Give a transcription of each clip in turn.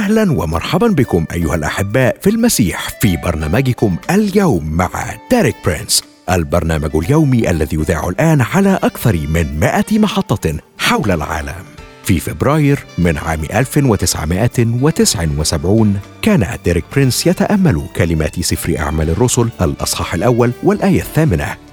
أهلا ومرحبا بكم أيها الأحباء في المسيح في برنامجكم اليوم مع ديريك برينس البرنامج اليومي الذي يذاع الآن على أكثر من 100 محطة حول العالم. في فبراير من عام 1979 كان ديريك برينس يتأمل كلمات سفر أعمال الرسل الأصحاح الأول والآية الثامنة.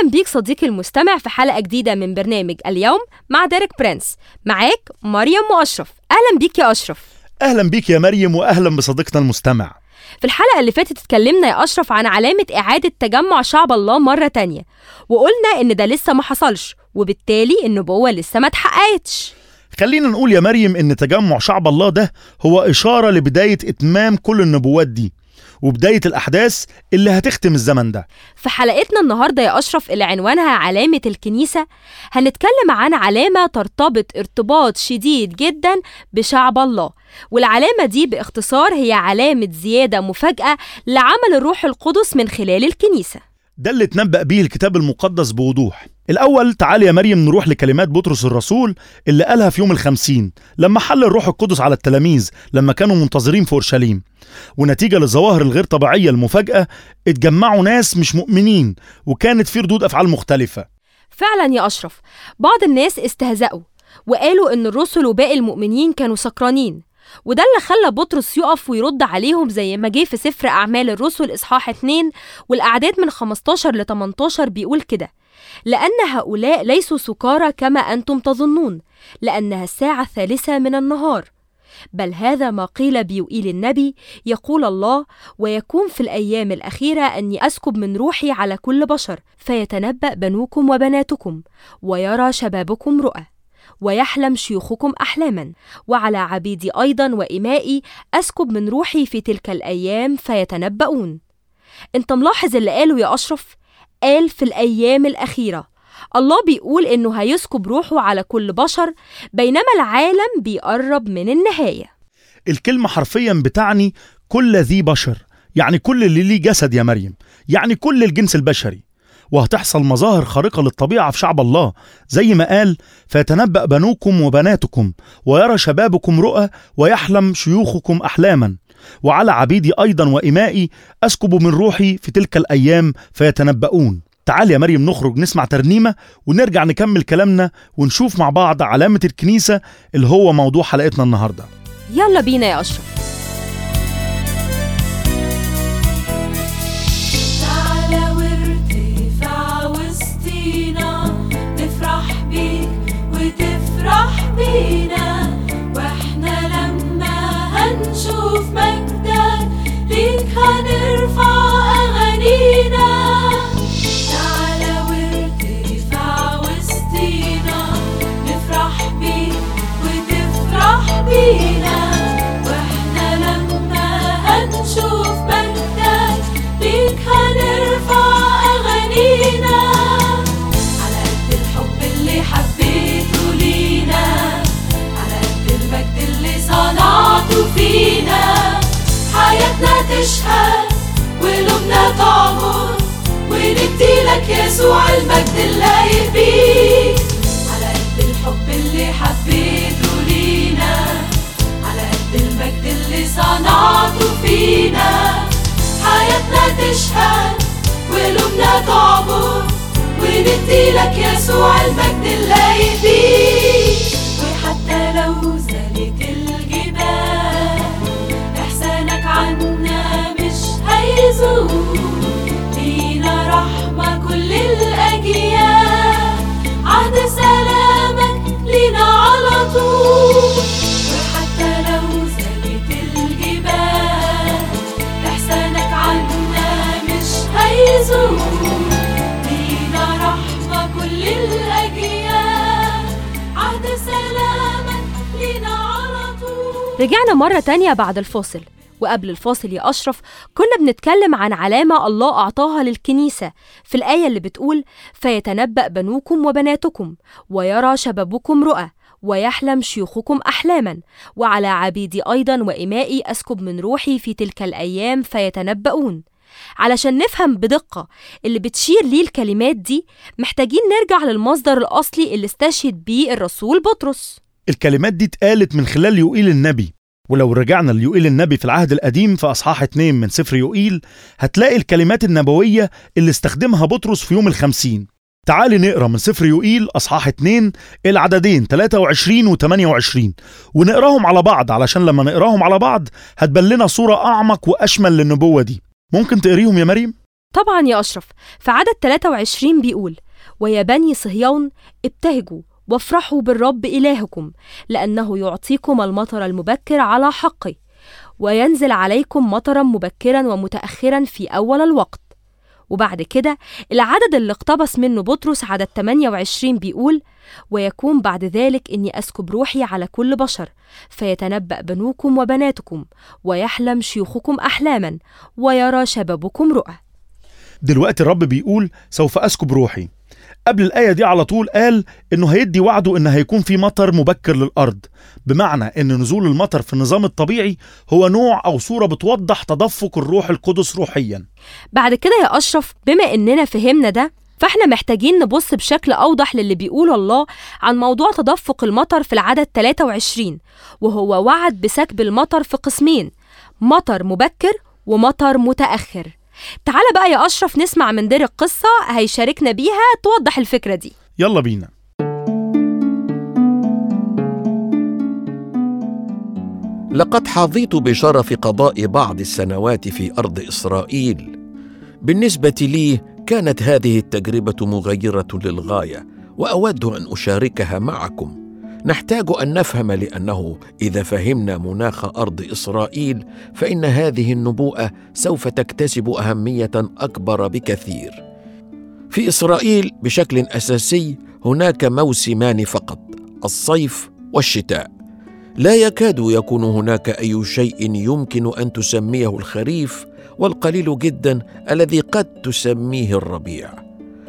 أهلا بيك صديقي المستمع في حلقة جديدة من برنامج اليوم مع ديريك برينس. معاك مريم وأشرف. أهلا بيك يا أشرف. أهلا بيك يا مريم واهلا بصديقنا المستمع. في الحلقة اللي فاتت اتكلمنا يا أشرف عن علامة إعادة تجمع شعب الله مرة تانية وقلنا إن ده لسه ما حصلش وبالتالي النبوة لسه ما اتحققتش. خلينا نقول يا مريم إن تجمع شعب الله ده هو إشارة لبداية إتمام كل النبوات دي. وبداية الأحداث اللي هتختم الزمن ده. في حلقتنا النهاردة يا أشرف اللي عنوانها علامة الكنيسة هنتكلم عن علامة ترتبط ارتباط شديد جدا بشعب الله. والعلامة دي باختصار هي علامة زيادة مفاجأة لعمل الروح القدس من خلال الكنيسة. ده اللي اتنبأ بيه الكتاب المقدس بوضوح. الأول تعالي يا مريم نروح لكلمات بطرس الرسول اللي قالها في يوم الخمسين لما حل الروح القدس على التلاميذ لما كانوا منتظرين في أورشليم. ونتيجة للظواهر الغير طبيعية المفاجأة اتجمعوا ناس مش مؤمنين وكانت في ردود أفعال مختلفة. فعلا يا أشرف بعض الناس استهزأوا وقالوا إن الرسل وباقي المؤمنين كانوا سكرانين. وده اللي خلى بطرس يقف ويرد عليهم زي ما جه في سفر أعمال الرسل إصحاح 2 والأعداد من 15 ل 18 بيقول كده لأن هؤلاء ليسوا سكارى كما أنتم تظنون لأنها الساعة الثالثة من النهار. بل هذا ما قيل بيوئيل النبي يقول الله ويكون في الأيام الأخيرة أني أسكب من روحي على كل بشر فيتنبأ بنوكم وبناتكم ويرى شبابكم رؤى. ويحلم شيوخكم أحلاما. وعلى عبيدي أيضا وإمائي أسكب من روحي في تلك الأيام فيتنبؤون. أنت ملاحظ اللي قاله يا أشرف؟ قال في الأيام الأخيرة. الله بيقول إنه هيسكب روحه على كل بشر بينما العالم بيقرب من النهاية. الكلمة حرفيا بتعني كل ذي بشر يعني كل اللي ليه جسد يا مريم يعني كل الجنس البشري. وهتحصل مظاهر خارقة للطبيعة في شعب الله. زي ما قال فيتنبأ بنوكم وبناتكم ويرى شبابكم رؤى ويحلم شيوخكم أحلاما. وعلى عبيدي أيضا وإمائي أسكب من روحي في تلك الأيام فيتنبؤون. تعال يا مريم نخرج نسمع ترنيمة ونرجع نكمل كلامنا ونشوف مع بعض علامة الكنيسة اللي هو موضوع حلقتنا النهاردة. يلا بينا يا أشرف. movement. لك يسوع المجد اللايق بيك على قد الحب اللي حبيته لينا. على قد المجد اللي صنعته فينا. حياتنا تشهد وقلوبنا تعبر وندي لك يسوع المجد اللايق بيك وحتى لو زالت الجبال إحسانك عنا مش هيزول. رجعنا مرة تانية بعد الفاصل. وقبل الفاصل يا أشرف كنا بنتكلم عن علامة الله أعطاها للكنيسة. في الآية اللي بتقول فيتنبأ بنوكم وبناتكم ويرى شبابكم رؤى ويحلم شيوخكم أحلاما. وعلى عبيدي أيضا وإمائي أسكب من روحي في تلك الأيام فيتنبؤون. علشان نفهم بدقة اللي بتشير ليه الكلمات دي محتاجين نرجع للمصدر الأصلي اللي استشهد بيه الرسول بطرس. الكلمات دي اتقالت من خلال يوئيل النبي. ولو رجعنا ليوئيل النبي في العهد القديم في أصحاح 2 من سفر يوئيل هتلاقي الكلمات النبوية اللي استخدمها بطرس في يوم الخمسين. تعالي نقرأ من سفر يوئيل أصحاح 2 العددين 23 و 28 ونقراهم على بعض علشان لما نقراهم على بعض هتبان لنا صورة أعمق وأشمل للنبوة دي. ممكن تقريهم يا مريم؟ طبعا يا أشرف. في عدد 23 بيقول ويا بني صهيون ابتهجوا وافرحوا بالرب إلهكم لأنه يعطيكم المطر المبكر على حقه وينزل عليكم مطرا مبكرا ومتأخرا في أول الوقت. وبعد كده العدد اللي اقتبس منه بطرس عدد 28 بيقول ويكون بعد ذلك إني أسكب روحي على كل بشر فيتنبأ بنوكم وبناتكم ويحلم شيوخكم أحلاما ويرى شبابكم رؤى. دلوقتي الرب بيقول سوف أسكب روحي. قبل الآية دي على طول قال إنه هيدي وعده إن هيكون في مطر مبكر للأرض. بمعنى إن نزول المطر في النظام الطبيعي هو نوع أو صورة بتوضح تدفق الروح القدس روحيا. بعد كده يا أشرف بما إننا فهمنا ده فإحنا محتاجين نبص بشكل أوضح للي بيقوله الله عن موضوع تدفق المطر في العدد 23 وهو وعد بسكب المطر في قسمين مطر مبكر ومطر متأخر. تعال بقى يا أشرف نسمع من دير القصة هيشاركنا بيها توضح الفكرة دي. يلا بينا. لقد حظيت بشرف قضاء بعض السنوات في أرض إسرائيل. بالنسبة لي كانت هذه التجربة مغيرة للغاية وأود أن أشاركها معكم. نحتاج أن نفهم لأنه إذا فهمنا مناخ أرض إسرائيل فإن هذه النبوءة سوف تكتسب أهمية أكبر بكثير. في إسرائيل بشكل أساسي هناك موسمان فقط الصيف والشتاء. لا يكاد يكون هناك أي شيء يمكن أن تسميه الخريف والقليل جدا الذي قد تسميه الربيع.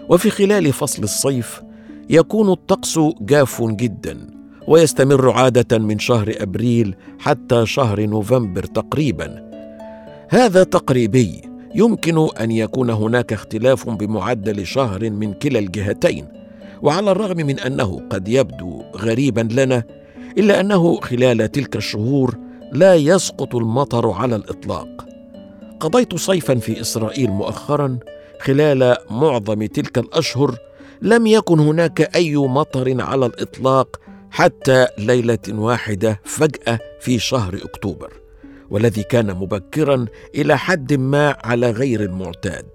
وفي خلال فصل الصيف يكون الطقس جاف جدا. ويستمر عادة من شهر أبريل حتى شهر نوفمبر تقريبا. هذا تقريبي يمكن أن يكون هناك اختلاف بمعدل شهر من كلا الجهتين وعلى الرغم من أنه قد يبدو غريبا لنا إلا أنه خلال تلك الشهور لا يسقط المطر على الإطلاق. قضيت صيفا في إسرائيل مؤخرا خلال معظم تلك الأشهر لم يكن هناك أي مطر على الإطلاق حتى ليلة واحدة فجأة في شهر أكتوبر والذي كان مبكرا إلى حد ما على غير المعتاد.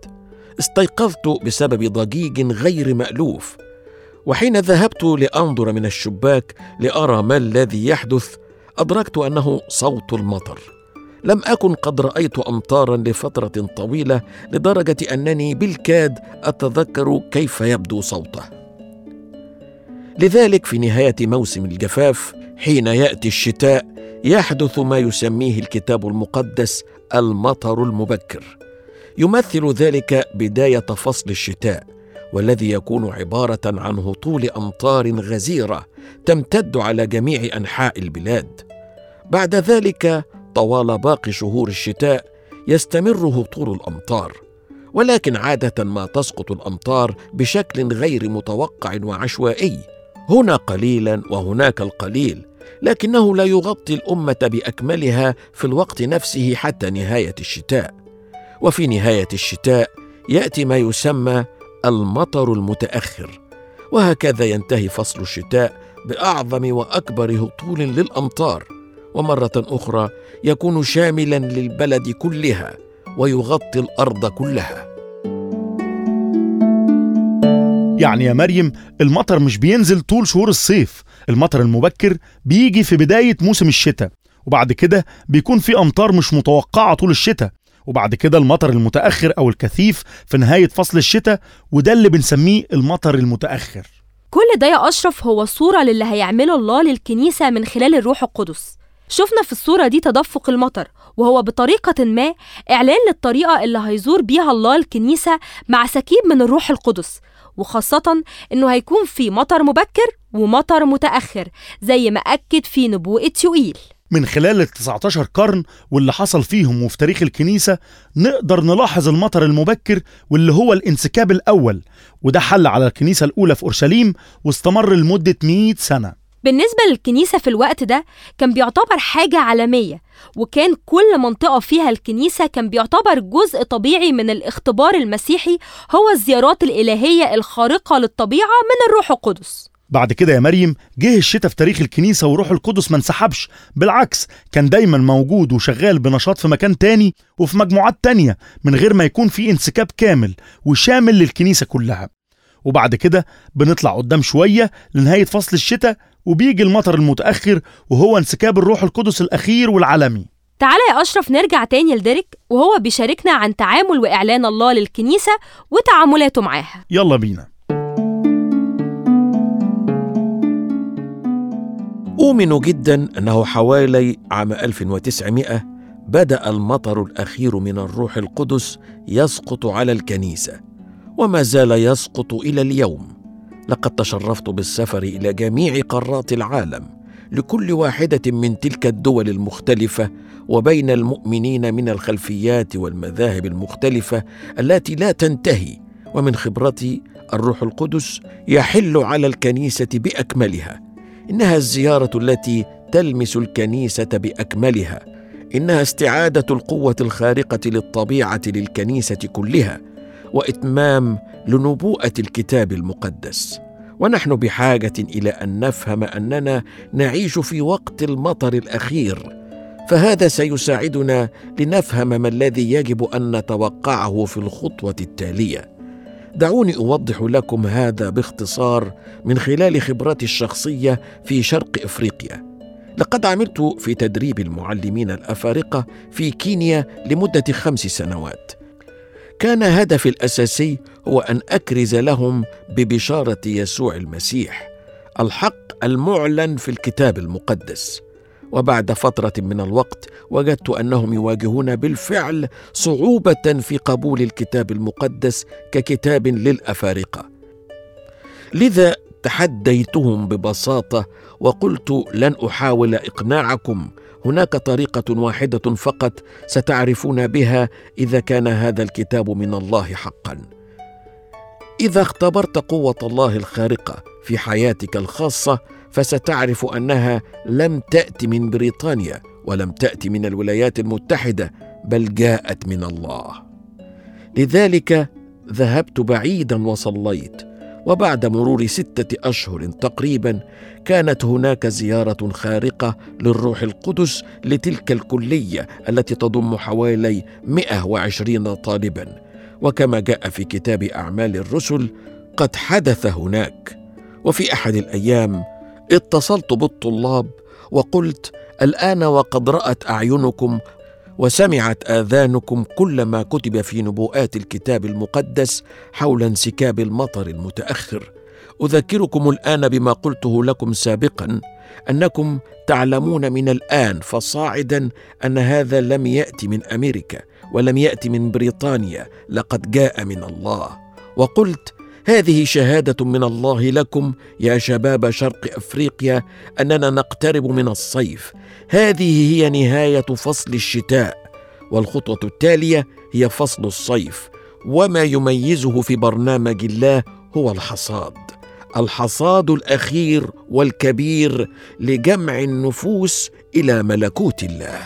استيقظت بسبب ضجيج غير مألوف وحين ذهبت لأنظر من الشباك لأرى ما الذي يحدث أدركت أنه صوت المطر. لم أكن قد رأيت امطارا لفترة طويلة لدرجة أنني بالكاد أتذكر كيف يبدو صوته. لذلك في نهاية موسم الجفاف حين يأتي الشتاء يحدث ما يسميه الكتاب المقدس المطر المبكر. يمثل ذلك بداية فصل الشتاء والذي يكون عبارة عن هطول أمطار غزيرة تمتد على جميع أنحاء البلاد. بعد ذلك طوال باقي شهور الشتاء يستمر هطول الأمطار. ولكن عادة ما تسقط الأمطار بشكل غير متوقع وعشوائي هنا قليلا وهناك القليل لكنه لا يغطي الأمة بأكملها في الوقت نفسه حتى نهاية الشتاء. وفي نهاية الشتاء يأتي ما يسمى المطر المتأخر وهكذا ينتهي فصل الشتاء بأعظم وأكبر هطول للأمطار ومرة أخرى يكون شاملا للبلد كلها ويغطي الأرض كلها. يعني يا مريم المطر مش بينزل طول شهور الصيف المطر المبكر بيجي في بداية موسم الشتاء وبعد كده بيكون في أمطار مش متوقعة طول الشتاء وبعد كده المطر المتأخر أو الكثيف في نهاية فصل الشتاء وده اللي بنسميه المطر المتأخر. كل ده يا أشرف هو صورة للي هيعمله الله للكنيسة من خلال الروح القدس. شفنا في الصورة دي تدفق المطر وهو بطريقة ما إعلان للطريقة اللي هيزور بيها الله الكنيسة مع سكيب من الروح القدس. وخاصة إنه هيكون في مطر مبكر ومطر متأخر زي ما أكد في نبوءة يوئيل من خلال ال 19 قرن واللي حصل فيهم وفي تاريخ الكنيسة نقدر نلاحظ المطر المبكر واللي هو الانسكاب الأول وده حل على الكنيسة الأولى في أورشليم واستمر لمدة 100 سنة. بالنسبة للكنيسة في الوقت ده كان بيعتبر حاجة عالمية وكان كل منطقة فيها الكنيسة كان بيعتبر جزء طبيعي من الاختبار المسيحي هو الزيارات الإلهية الخارقة للطبيعة من الروح القدس. بعد كده يا مريم جه الشتاء في تاريخ الكنيسة وروح القدس ما انسحبش بالعكس كان دايما موجود وشغال بنشاط في مكان تاني وفي مجموعات تانية من غير ما يكون في انسكاب كامل وشامل للكنيسة كلها. وبعد كده بنطلع قدام شوية لنهاية فصل الشتاء وبيجي المطر المتأخر وهو انسكاب الروح القدس الأخير والعالمي. تعالى يا أشرف نرجع تاني لديريك وهو بيشاركنا عن تعامل وإعلان الله للكنيسة وتعاملاته معاها. يلا بينا. أؤمن جدا أنه حوالي عام 1900 بدأ المطر الأخير من الروح القدس يسقط على الكنيسة وما زال يسقط إلى اليوم. لقد تشرفت بالسفر إلى جميع قارات العالم لكل واحدة من تلك الدول المختلفة وبين المؤمنين من الخلفيات والمذاهب المختلفة التي لا تنتهي ومن خبرتي الروح القدس يحل على الكنيسة بأكملها. إنها الزيارة التي تلمس الكنيسة بأكملها. إنها استعادة القوة الخارقة للطبيعة للكنيسة كلها. وإتمام لنبوءة الكتاب المقدس. ونحن بحاجة إلى أن نفهم أننا نعيش في وقت المطر الأخير فهذا سيساعدنا لنفهم ما الذي يجب أن نتوقعه في الخطوة التالية. دعوني أوضح لكم هذا باختصار من خلال خبرتي الشخصية في شرق إفريقيا. لقد عملت في تدريب المعلمين الأفارقة في كينيا لمدة خمس سنوات. كان هدفي الأساسي هو أن أكرز لهم ببشارة يسوع المسيح الحق المعلن في الكتاب المقدس. وبعد فترة من الوقت وجدت أنهم يواجهون بالفعل صعوبة في قبول الكتاب المقدس ككتاب للأفارقة. لذا تحديتهم ببساطة وقلت لن أحاول إقناعكم هناك طريقة واحدة فقط ستعرفون بها إذا كان هذا الكتاب من الله حقا. إذا اختبرت قوة الله الخارقة في حياتك الخاصة فستعرف أنها لم تات من بريطانيا ولم تات من الولايات المتحدة بل جاءت من الله. لذلك ذهبت بعيدا وصليت. وبعد مرور ستة أشهر تقريبا كانت هناك زيارة خارقة للروح القدس لتلك الكلية التي تضم حوالي 120 طالبا. وكما جاء في كتاب أعمال الرسل قد حدث هناك. وفي أحد الأيام اتصلت بالطلاب وقلت الآن وقد رأت أعينكم وسمعت آذانكم كل ما كتب في نبوءات الكتاب المقدس حول انسكاب المطر المتأخر. أذكركم الآن بما قلته لكم سابقا أنكم تعلمون من الآن فصاعدا أن هذا لم يأتي من أمريكا ولم يأتي من بريطانيا لقد جاء من الله. وقلت هذه شهادة من الله لكم يا شباب شرق أفريقيا أننا نقترب من الصيف هذه هي نهاية فصل الشتاء والخطوة التالية هي فصل الصيف وما يميزه في برنامج الله هو الحصاد. الحصاد الأخير والكبير لجمع النفوس إلى ملكوت الله.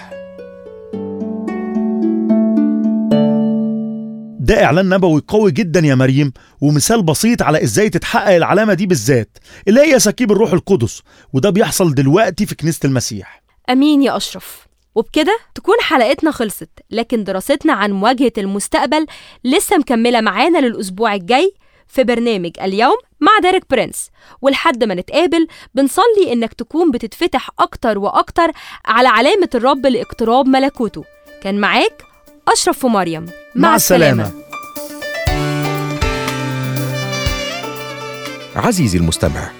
ده إعلان نبوي قوي جدا يا مريم ومثال بسيط على إزاي تتحقق العلامة دي بالذات اللي هي سكيب الروح القدس وده بيحصل دلوقتي في كنيسة المسيح. أمين يا أشرف. وبكده تكون حلقتنا خلصت لكن دراستنا عن مواجهة المستقبل لسه مكملة معانا للأسبوع الجاي في برنامج اليوم مع ديريك برنس ولحد ما نتقابل بنصلي إنك تكون بتتفتح أكتر وأكتر على علامة الرب لاقتراب ملكوته. كان معاك أشرف ومريم. مع السلامة. عزيزي المستمع